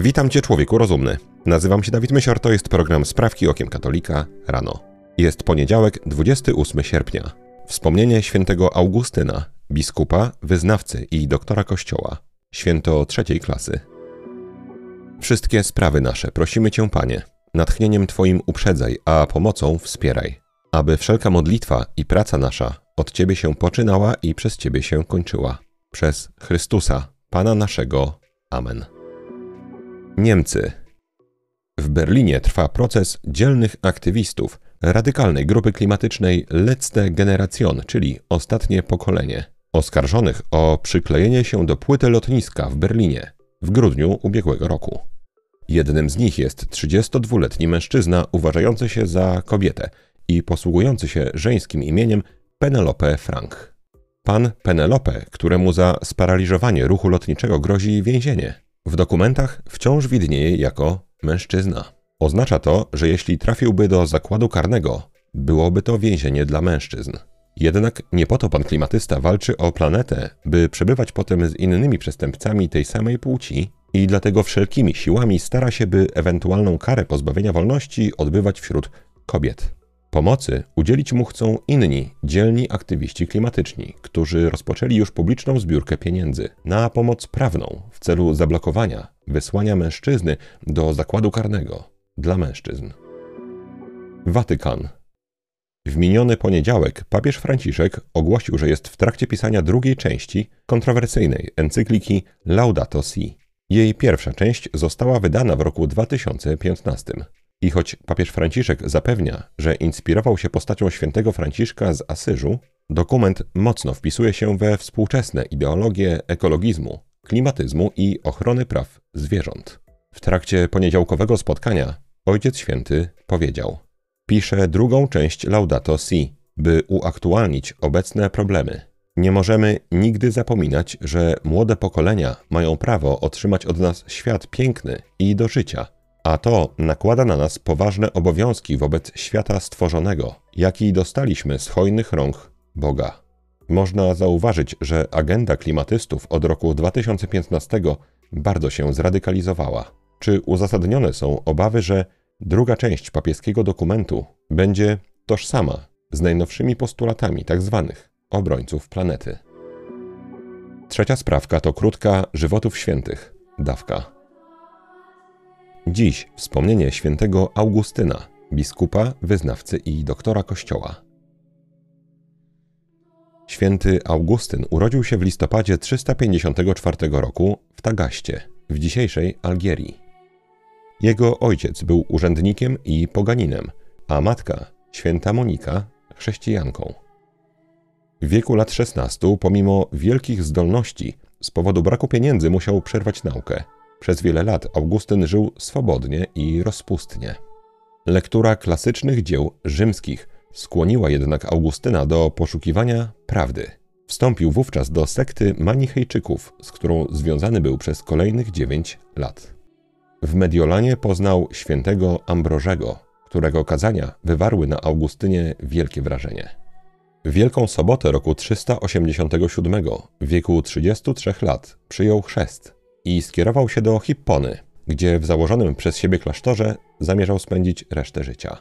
Witam Cię, człowieku rozumny. Nazywam się Dawid Mysior, to jest program Sprawki Okiem Katolika rano. Jest poniedziałek, 28 sierpnia. Wspomnienie świętego Augustyna, biskupa, wyznawcy i doktora Kościoła. Święto trzeciej klasy. Wszystkie sprawy nasze prosimy Cię, Panie, natchnieniem Twoim uprzedzaj, a pomocą wspieraj, aby wszelka modlitwa i praca nasza od Ciebie się poczynała i przez Ciebie się kończyła. Przez Chrystusa, Pana naszego. Amen. Niemcy. W Berlinie trwa proces dzielnych aktywistów radykalnej grupy klimatycznej Letzte Generation, czyli ostatnie pokolenie, oskarżonych o przyklejenie się do płyty lotniska w Berlinie w grudniu ubiegłego roku. Jednym z nich jest 32-letni mężczyzna uważający się za kobietę i posługujący się żeńskim imieniem Penelope Frank. Pan Penelope, któremu za sparaliżowanie ruchu lotniczego grozi więzienie. W dokumentach wciąż widnieje jako mężczyzna. Oznacza to, że jeśli trafiłby do zakładu karnego, byłoby to więzienie dla mężczyzn. Jednak nie po to pan klimatysta walczy o planetę, by przebywać potem z innymi przestępcami tej samej płci i dlatego wszelkimi siłami stara się, by ewentualną karę pozbawienia wolności odbywać wśród kobiet. Pomocy udzielić mu chcą inni, dzielni aktywiści klimatyczni, którzy rozpoczęli już publiczną zbiórkę pieniędzy na pomoc prawną w celu zablokowania wysłania mężczyzny do zakładu karnego dla mężczyzn. Watykan. W miniony poniedziałek papież Franciszek ogłosił, że jest w trakcie pisania drugiej części kontrowersyjnej encykliki Laudato Si. Jej pierwsza część została wydana w roku 2015. I choć papież Franciszek zapewnia, że inspirował się postacią świętego Franciszka z Asyżu, dokument mocno wpisuje się we współczesne ideologie ekologizmu, klimatyzmu i ochrony praw zwierząt. W trakcie poniedziałkowego spotkania Ojciec Święty powiedział: Piszę drugą część Laudato Si, by uaktualnić obecne problemy. Nie możemy nigdy zapominać, że młode pokolenia mają prawo otrzymać od nas świat piękny i do życia a to nakłada na nas poważne obowiązki wobec świata stworzonego, jaki dostaliśmy z hojnych rąk Boga. Można zauważyć, że agenda klimatystów od roku 2015 bardzo się zradykalizowała. Czy uzasadnione są obawy, że druga część papieskiego dokumentu będzie tożsama z najnowszymi postulatami tzw. Tak obrońców planety? Trzecia sprawka to krótka żywotów świętych, dawka. Dziś wspomnienie świętego Augustyna, biskupa, wyznawcy i doktora Kościoła. Święty Augustyn urodził się w listopadzie 354 roku w Tagaście, w dzisiejszej Algierii. Jego ojciec był urzędnikiem i poganinem, a matka, święta Monika, chrześcijanką. W wieku lat 16, pomimo wielkich zdolności, z powodu braku pieniędzy musiał przerwać naukę – przez wiele lat Augustyn żył swobodnie i rozpustnie. Lektura klasycznych dzieł rzymskich skłoniła jednak Augustyna do poszukiwania prawdy. Wstąpił wówczas do sekty Manichejczyków, z którą związany był przez kolejnych dziewięć lat. W Mediolanie poznał świętego Ambrożego, którego kazania wywarły na Augustynie wielkie wrażenie. Wielką Sobotę roku 387, w wieku 33 lat, przyjął chrzest i skierował się do Hippony, gdzie w założonym przez siebie klasztorze zamierzał spędzić resztę życia.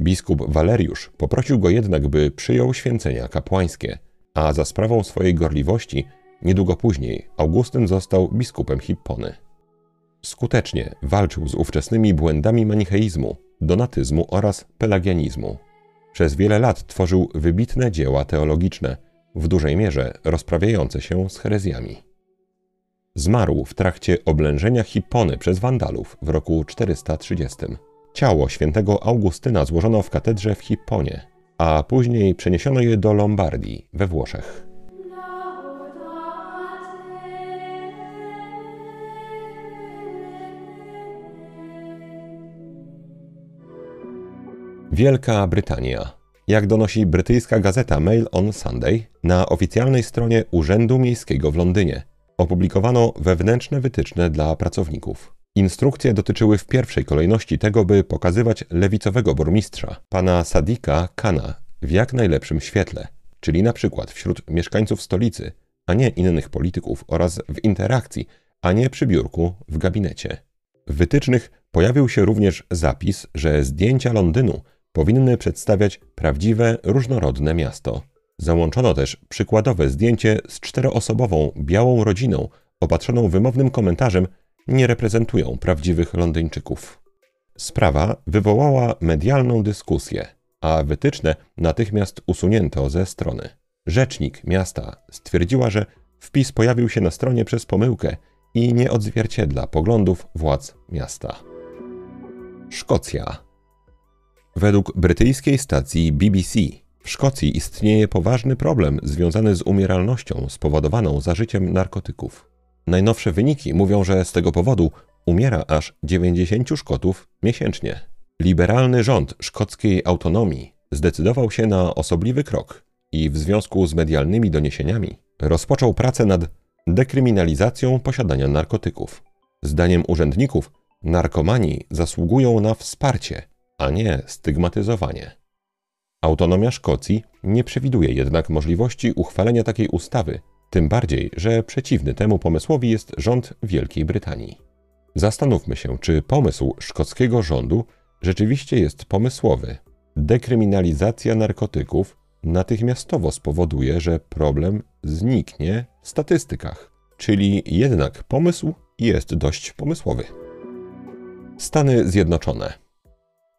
Biskup Waleriusz poprosił go jednak, by przyjął święcenia kapłańskie, a za sprawą swojej gorliwości niedługo później Augustyn został biskupem Hippony. Skutecznie walczył z ówczesnymi błędami manicheizmu, donatyzmu oraz pelagianizmu. Przez wiele lat tworzył wybitne dzieła teologiczne, w dużej mierze rozprawiające się z herezjami. Zmarł w trakcie oblężenia Hippony przez Wandalów w roku 430. Ciało świętego Augustyna złożono w katedrze w Hipponie, a później przeniesiono je do Lombardii we Włoszech. Wielka Brytania. Jak donosi brytyjska gazeta Mail on Sunday, na oficjalnej stronie Urzędu Miejskiego w Londynie opublikowano wewnętrzne wytyczne dla pracowników. Instrukcje dotyczyły w pierwszej kolejności tego, by pokazywać lewicowego burmistrza, pana Sadika Kana, w jak najlepszym świetle, czyli na przykład wśród mieszkańców stolicy, a nie innych polityków oraz w interakcji, a nie przy biurku w gabinecie. W wytycznych pojawił się również zapis, że zdjęcia Londynu powinny przedstawiać prawdziwe, różnorodne miasto. Załączono też przykładowe zdjęcie z czteroosobową białą rodziną, opatrzoną wymownym komentarzem nie reprezentują prawdziwych Londyńczyków. Sprawa wywołała medialną dyskusję, a wytyczne natychmiast usunięto ze strony. Rzecznik miasta stwierdziła, że wpis pojawił się na stronie przez pomyłkę i nie odzwierciedla poglądów władz miasta. Szkocja. Według brytyjskiej stacji BBC w Szkocji istnieje poważny problem związany z umieralnością spowodowaną zażyciem narkotyków. Najnowsze wyniki mówią, że z tego powodu umiera aż 90 Szkotów miesięcznie. Liberalny rząd szkockiej autonomii zdecydował się na osobliwy krok i w związku z medialnymi doniesieniami rozpoczął pracę nad dekryminalizacją posiadania narkotyków. Zdaniem urzędników, narkomani zasługują na wsparcie, a nie stygmatyzowanie. Autonomia Szkocji nie przewiduje jednak możliwości uchwalenia takiej ustawy, tym bardziej, że przeciwny temu pomysłowi jest rząd Wielkiej Brytanii. Zastanówmy się, czy pomysł szkockiego rządu rzeczywiście jest pomysłowy. Dekryminalizacja narkotyków natychmiastowo spowoduje, że problem zniknie w statystykach, czyli jednak pomysł jest dość pomysłowy. Stany Zjednoczone.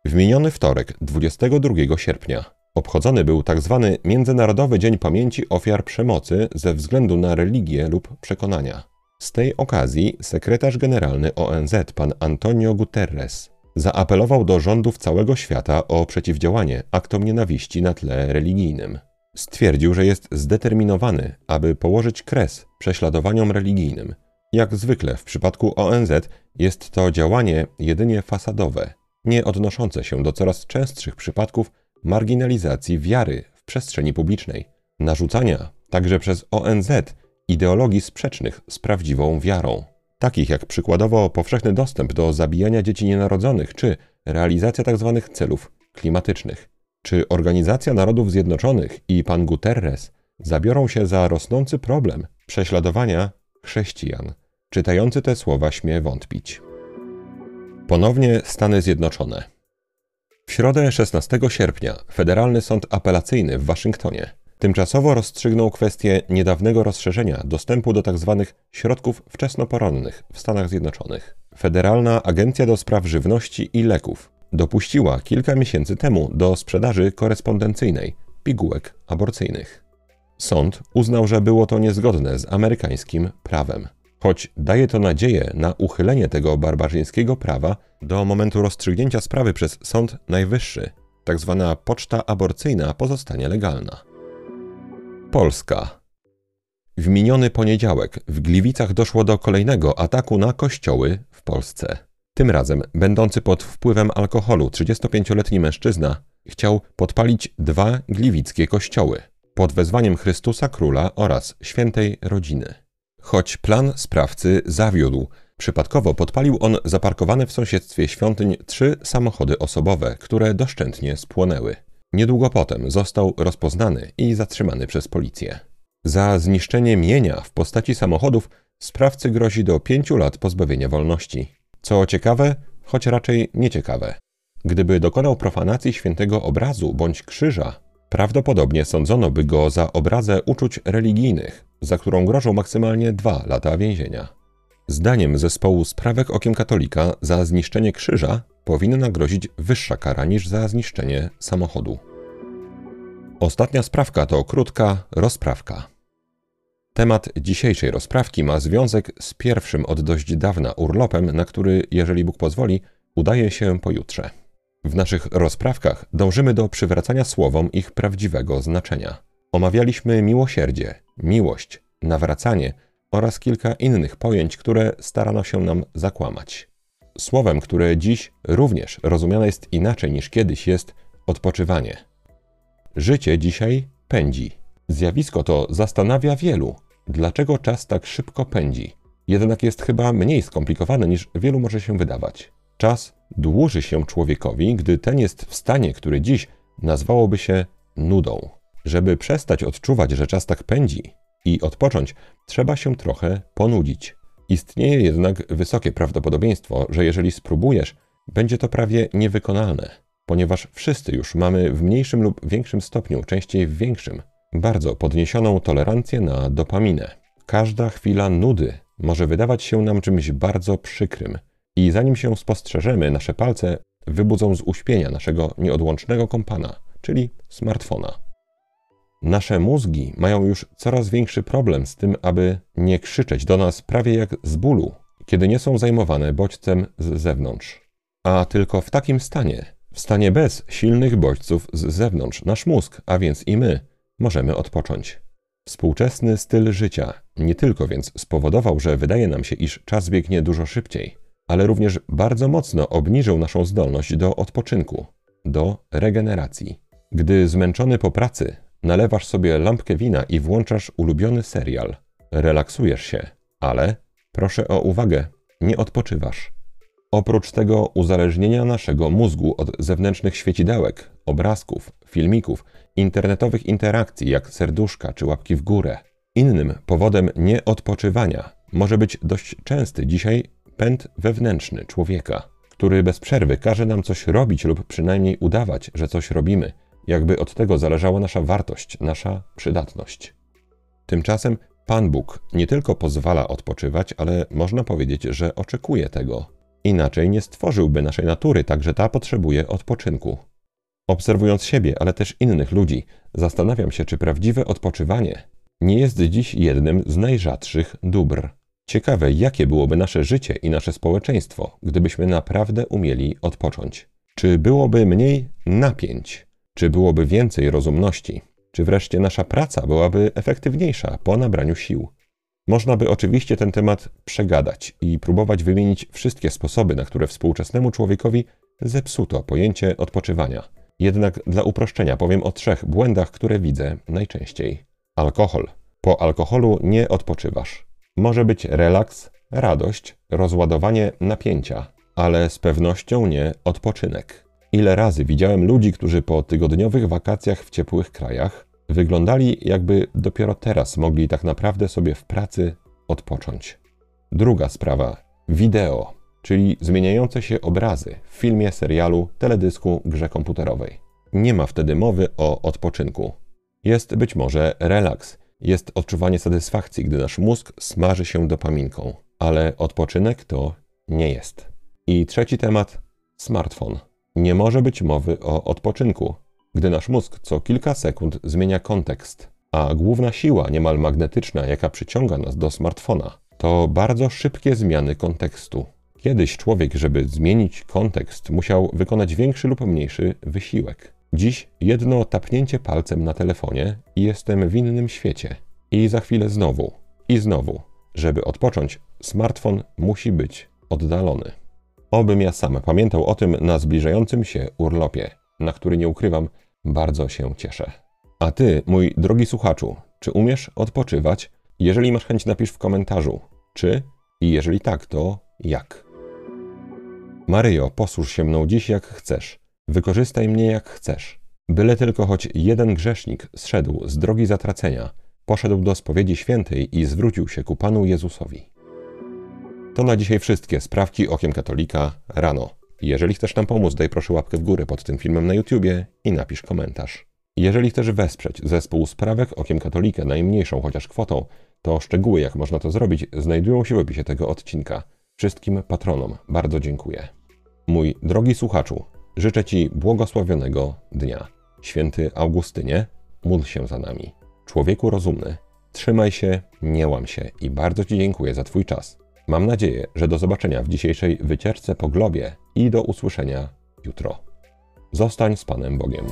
W miniony wtorek, 22 sierpnia, obchodzony był tzw. Tak Międzynarodowy Dzień Pamięci Ofiar Przemocy ze względu na religię lub przekonania. Z tej okazji sekretarz generalny ONZ pan Antonio Guterres zaapelował do rządów całego świata o przeciwdziałanie aktom nienawiści na tle religijnym. Stwierdził, że jest zdeterminowany, aby położyć kres prześladowaniom religijnym. Jak zwykle w przypadku ONZ jest to działanie jedynie fasadowe, nie odnoszące się do coraz częstszych przypadków marginalizacji wiary w przestrzeni publicznej, narzucania także przez ONZ ideologii sprzecznych z prawdziwą wiarą takich jak przykładowo powszechny dostęp do zabijania dzieci nienarodzonych czy realizacja tzw. Tak celów klimatycznych. Czy Organizacja Narodów Zjednoczonych i pan Guterres zabiorą się za rosnący problem prześladowania chrześcijan? Czytający te słowa śmie wątpić. Ponownie Stany Zjednoczone. W środę 16 sierpnia Federalny Sąd Apelacyjny w Waszyngtonie Tymczasowo rozstrzygnął kwestię niedawnego rozszerzenia dostępu do tzw. Środków wczesnoporonnych w Stanach Zjednoczonych. Federalna Agencja do Spraw Żywności i Leków dopuściła kilka miesięcy temu do sprzedaży korespondencyjnej pigułek aborcyjnych. Sąd uznał, że było to niezgodne z amerykańskim prawem. Choć daje to nadzieję na uchylenie tego barbarzyńskiego prawa, do momentu rozstrzygnięcia sprawy przez Sąd Najwyższy. Tak poczta aborcyjna pozostanie legalna. Polska. W miniony poniedziałek w Gliwicach doszło do kolejnego ataku na kościoły w Polsce. Tym razem, będący pod wpływem alkoholu 35-letni mężczyzna chciał podpalić dwa gliwickie kościoły pod wezwaniem Chrystusa Króla oraz Świętej Rodziny. Choć plan sprawcy zawiódł, przypadkowo podpalił on zaparkowane w sąsiedztwie świątyń trzy samochody osobowe, które doszczętnie spłonęły. Niedługo potem został rozpoznany i zatrzymany przez policję. Za zniszczenie mienia w postaci samochodów sprawcy grozi do pięciu lat pozbawienia wolności. Co ciekawe, choć raczej nieciekawe. Gdyby dokonał profanacji świętego obrazu bądź krzyża, prawdopodobnie sądzono by go za obrazę uczuć religijnych, za którą grożą maksymalnie dwa lata więzienia. Zdaniem zespołu Sprawek Okiem Katolika za zniszczenie krzyża powinna grozić wyższa kara niż za zniszczenie samochodu. Ostatnia sprawka to krótka rozprawka. Temat dzisiejszej rozprawki ma związek z pierwszym od dość dawna urlopem, na który, jeżeli Bóg pozwoli, udaje się pojutrze. W naszych rozprawkach dążymy do przywracania słowom ich prawdziwego znaczenia. Omawialiśmy miłosierdzie, miłość, nawracanie oraz kilka innych pojęć, które starano się nam zakłamać. Słowem, które dziś również rozumiane jest inaczej niż kiedyś, jest odpoczywanie. Życie dzisiaj pędzi. Zjawisko to zastanawia wielu, dlaczego czas tak szybko pędzi. Jednak jest chyba mniej skomplikowane niż wielu może się wydawać. Czas dłuży się człowiekowi, gdy ten jest w stanie, który dziś nazwałoby się nudą. Żeby przestać odczuwać, że czas tak pędzi i odpocząć, trzeba się trochę ponudzić. Istnieje jednak wysokie prawdopodobieństwo, że jeżeli spróbujesz, będzie to prawie niewykonalne, ponieważ wszyscy już mamy w mniejszym lub większym stopniu, częściej w większym, bardzo podniesioną tolerancję na dopaminę. Każda chwila nudy może wydawać się nam czymś bardzo przykrym, i zanim się spostrzeżemy, nasze palce wybudzą z uśpienia naszego nieodłącznego kompana, czyli smartfona. Nasze mózgi mają już coraz większy problem z tym, aby nie krzyczeć do nas prawie jak z bólu, kiedy nie są zajmowane bodźcem z zewnątrz. A tylko w takim stanie, w stanie bez silnych bodźców z zewnątrz, nasz mózg, a więc i my, możemy odpocząć. Współczesny styl życia nie tylko więc spowodował, że wydaje nam się, iż czas biegnie dużo szybciej, ale również bardzo mocno obniżył naszą zdolność do odpoczynku, do regeneracji. Gdy zmęczony po pracy, nalewasz sobie lampkę wina i włączasz ulubiony serial. Relaksujesz się, ale proszę o uwagę, nie odpoczywasz. Oprócz tego uzależnienia naszego mózgu od zewnętrznych świecidełek, obrazków, filmików, internetowych interakcji jak serduszka czy łapki w górę, innym powodem nieodpoczywania może być dość częsty dzisiaj pęd wewnętrzny człowieka, który bez przerwy każe nam coś robić lub przynajmniej udawać, że coś robimy, jakby od tego zależała nasza wartość, nasza przydatność. Tymczasem Pan Bóg nie tylko pozwala odpoczywać, ale można powiedzieć, że oczekuje tego. Inaczej nie stworzyłby naszej natury, także ta potrzebuje odpoczynku. Obserwując siebie, ale też innych ludzi, zastanawiam się, czy prawdziwe odpoczywanie nie jest dziś jednym z najrzadszych dóbr. Ciekawe, jakie byłoby nasze życie i nasze społeczeństwo, gdybyśmy naprawdę umieli odpocząć. Czy byłoby mniej napięć? Czy byłoby więcej rozumności? Czy wreszcie nasza praca byłaby efektywniejsza po nabraniu sił? Można by oczywiście ten temat przegadać i próbować wymienić wszystkie sposoby, na które współczesnemu człowiekowi zepsuto pojęcie odpoczywania. Jednak dla uproszczenia powiem o trzech błędach, które widzę najczęściej. Alkohol. Po alkoholu nie odpoczywasz. Może być relaks, radość, rozładowanie napięcia, ale z pewnością nie odpoczynek. Ile razy widziałem ludzi, którzy po tygodniowych wakacjach w ciepłych krajach wyglądali, jakby dopiero teraz mogli tak naprawdę sobie w pracy odpocząć. Druga sprawa wideo, czyli zmieniające się obrazy w filmie, serialu, teledysku, grze komputerowej. Nie ma wtedy mowy o odpoczynku. Jest być może relaks jest odczuwanie satysfakcji, gdy nasz mózg smaży się dopaminką, ale odpoczynek to nie jest. I trzeci temat smartfon. Nie może być mowy o odpoczynku, gdy nasz mózg co kilka sekund zmienia kontekst, a główna siła niemal magnetyczna, jaka przyciąga nas do smartfona, to bardzo szybkie zmiany kontekstu. Kiedyś człowiek, żeby zmienić kontekst, musiał wykonać większy lub mniejszy wysiłek. Dziś jedno tapnięcie palcem na telefonie i jestem w innym świecie. I za chwilę znowu, i znowu. Żeby odpocząć, smartfon musi być oddalony. Obym ja sam pamiętał o tym na zbliżającym się urlopie, na który nie ukrywam, bardzo się cieszę. A ty, mój drogi słuchaczu, czy umiesz odpoczywać? Jeżeli masz chęć, napisz w komentarzu, czy i jeżeli tak, to jak. Maryjo, posłuż się mną dziś jak chcesz. Wykorzystaj mnie jak chcesz. Byle tylko choć jeden grzesznik zszedł z drogi zatracenia, poszedł do spowiedzi świętej i zwrócił się ku Panu Jezusowi. To na dzisiaj wszystkie sprawki okiem katolika rano. Jeżeli chcesz nam pomóc, daj proszę łapkę w górę pod tym filmem na YouTubie i napisz komentarz. Jeżeli chcesz wesprzeć zespół sprawek okiem katolika najmniejszą chociaż kwotą, to szczegóły jak można to zrobić znajdują się w opisie tego odcinka. Wszystkim patronom bardzo dziękuję. Mój drogi słuchaczu, Życzę Ci błogosławionego dnia. Święty Augustynie, módl się za nami. Człowieku rozumny, trzymaj się, nie łam się i bardzo Ci dziękuję za Twój czas. Mam nadzieję, że do zobaczenia w dzisiejszej wycieczce po globie i do usłyszenia jutro. Zostań z Panem Bogiem.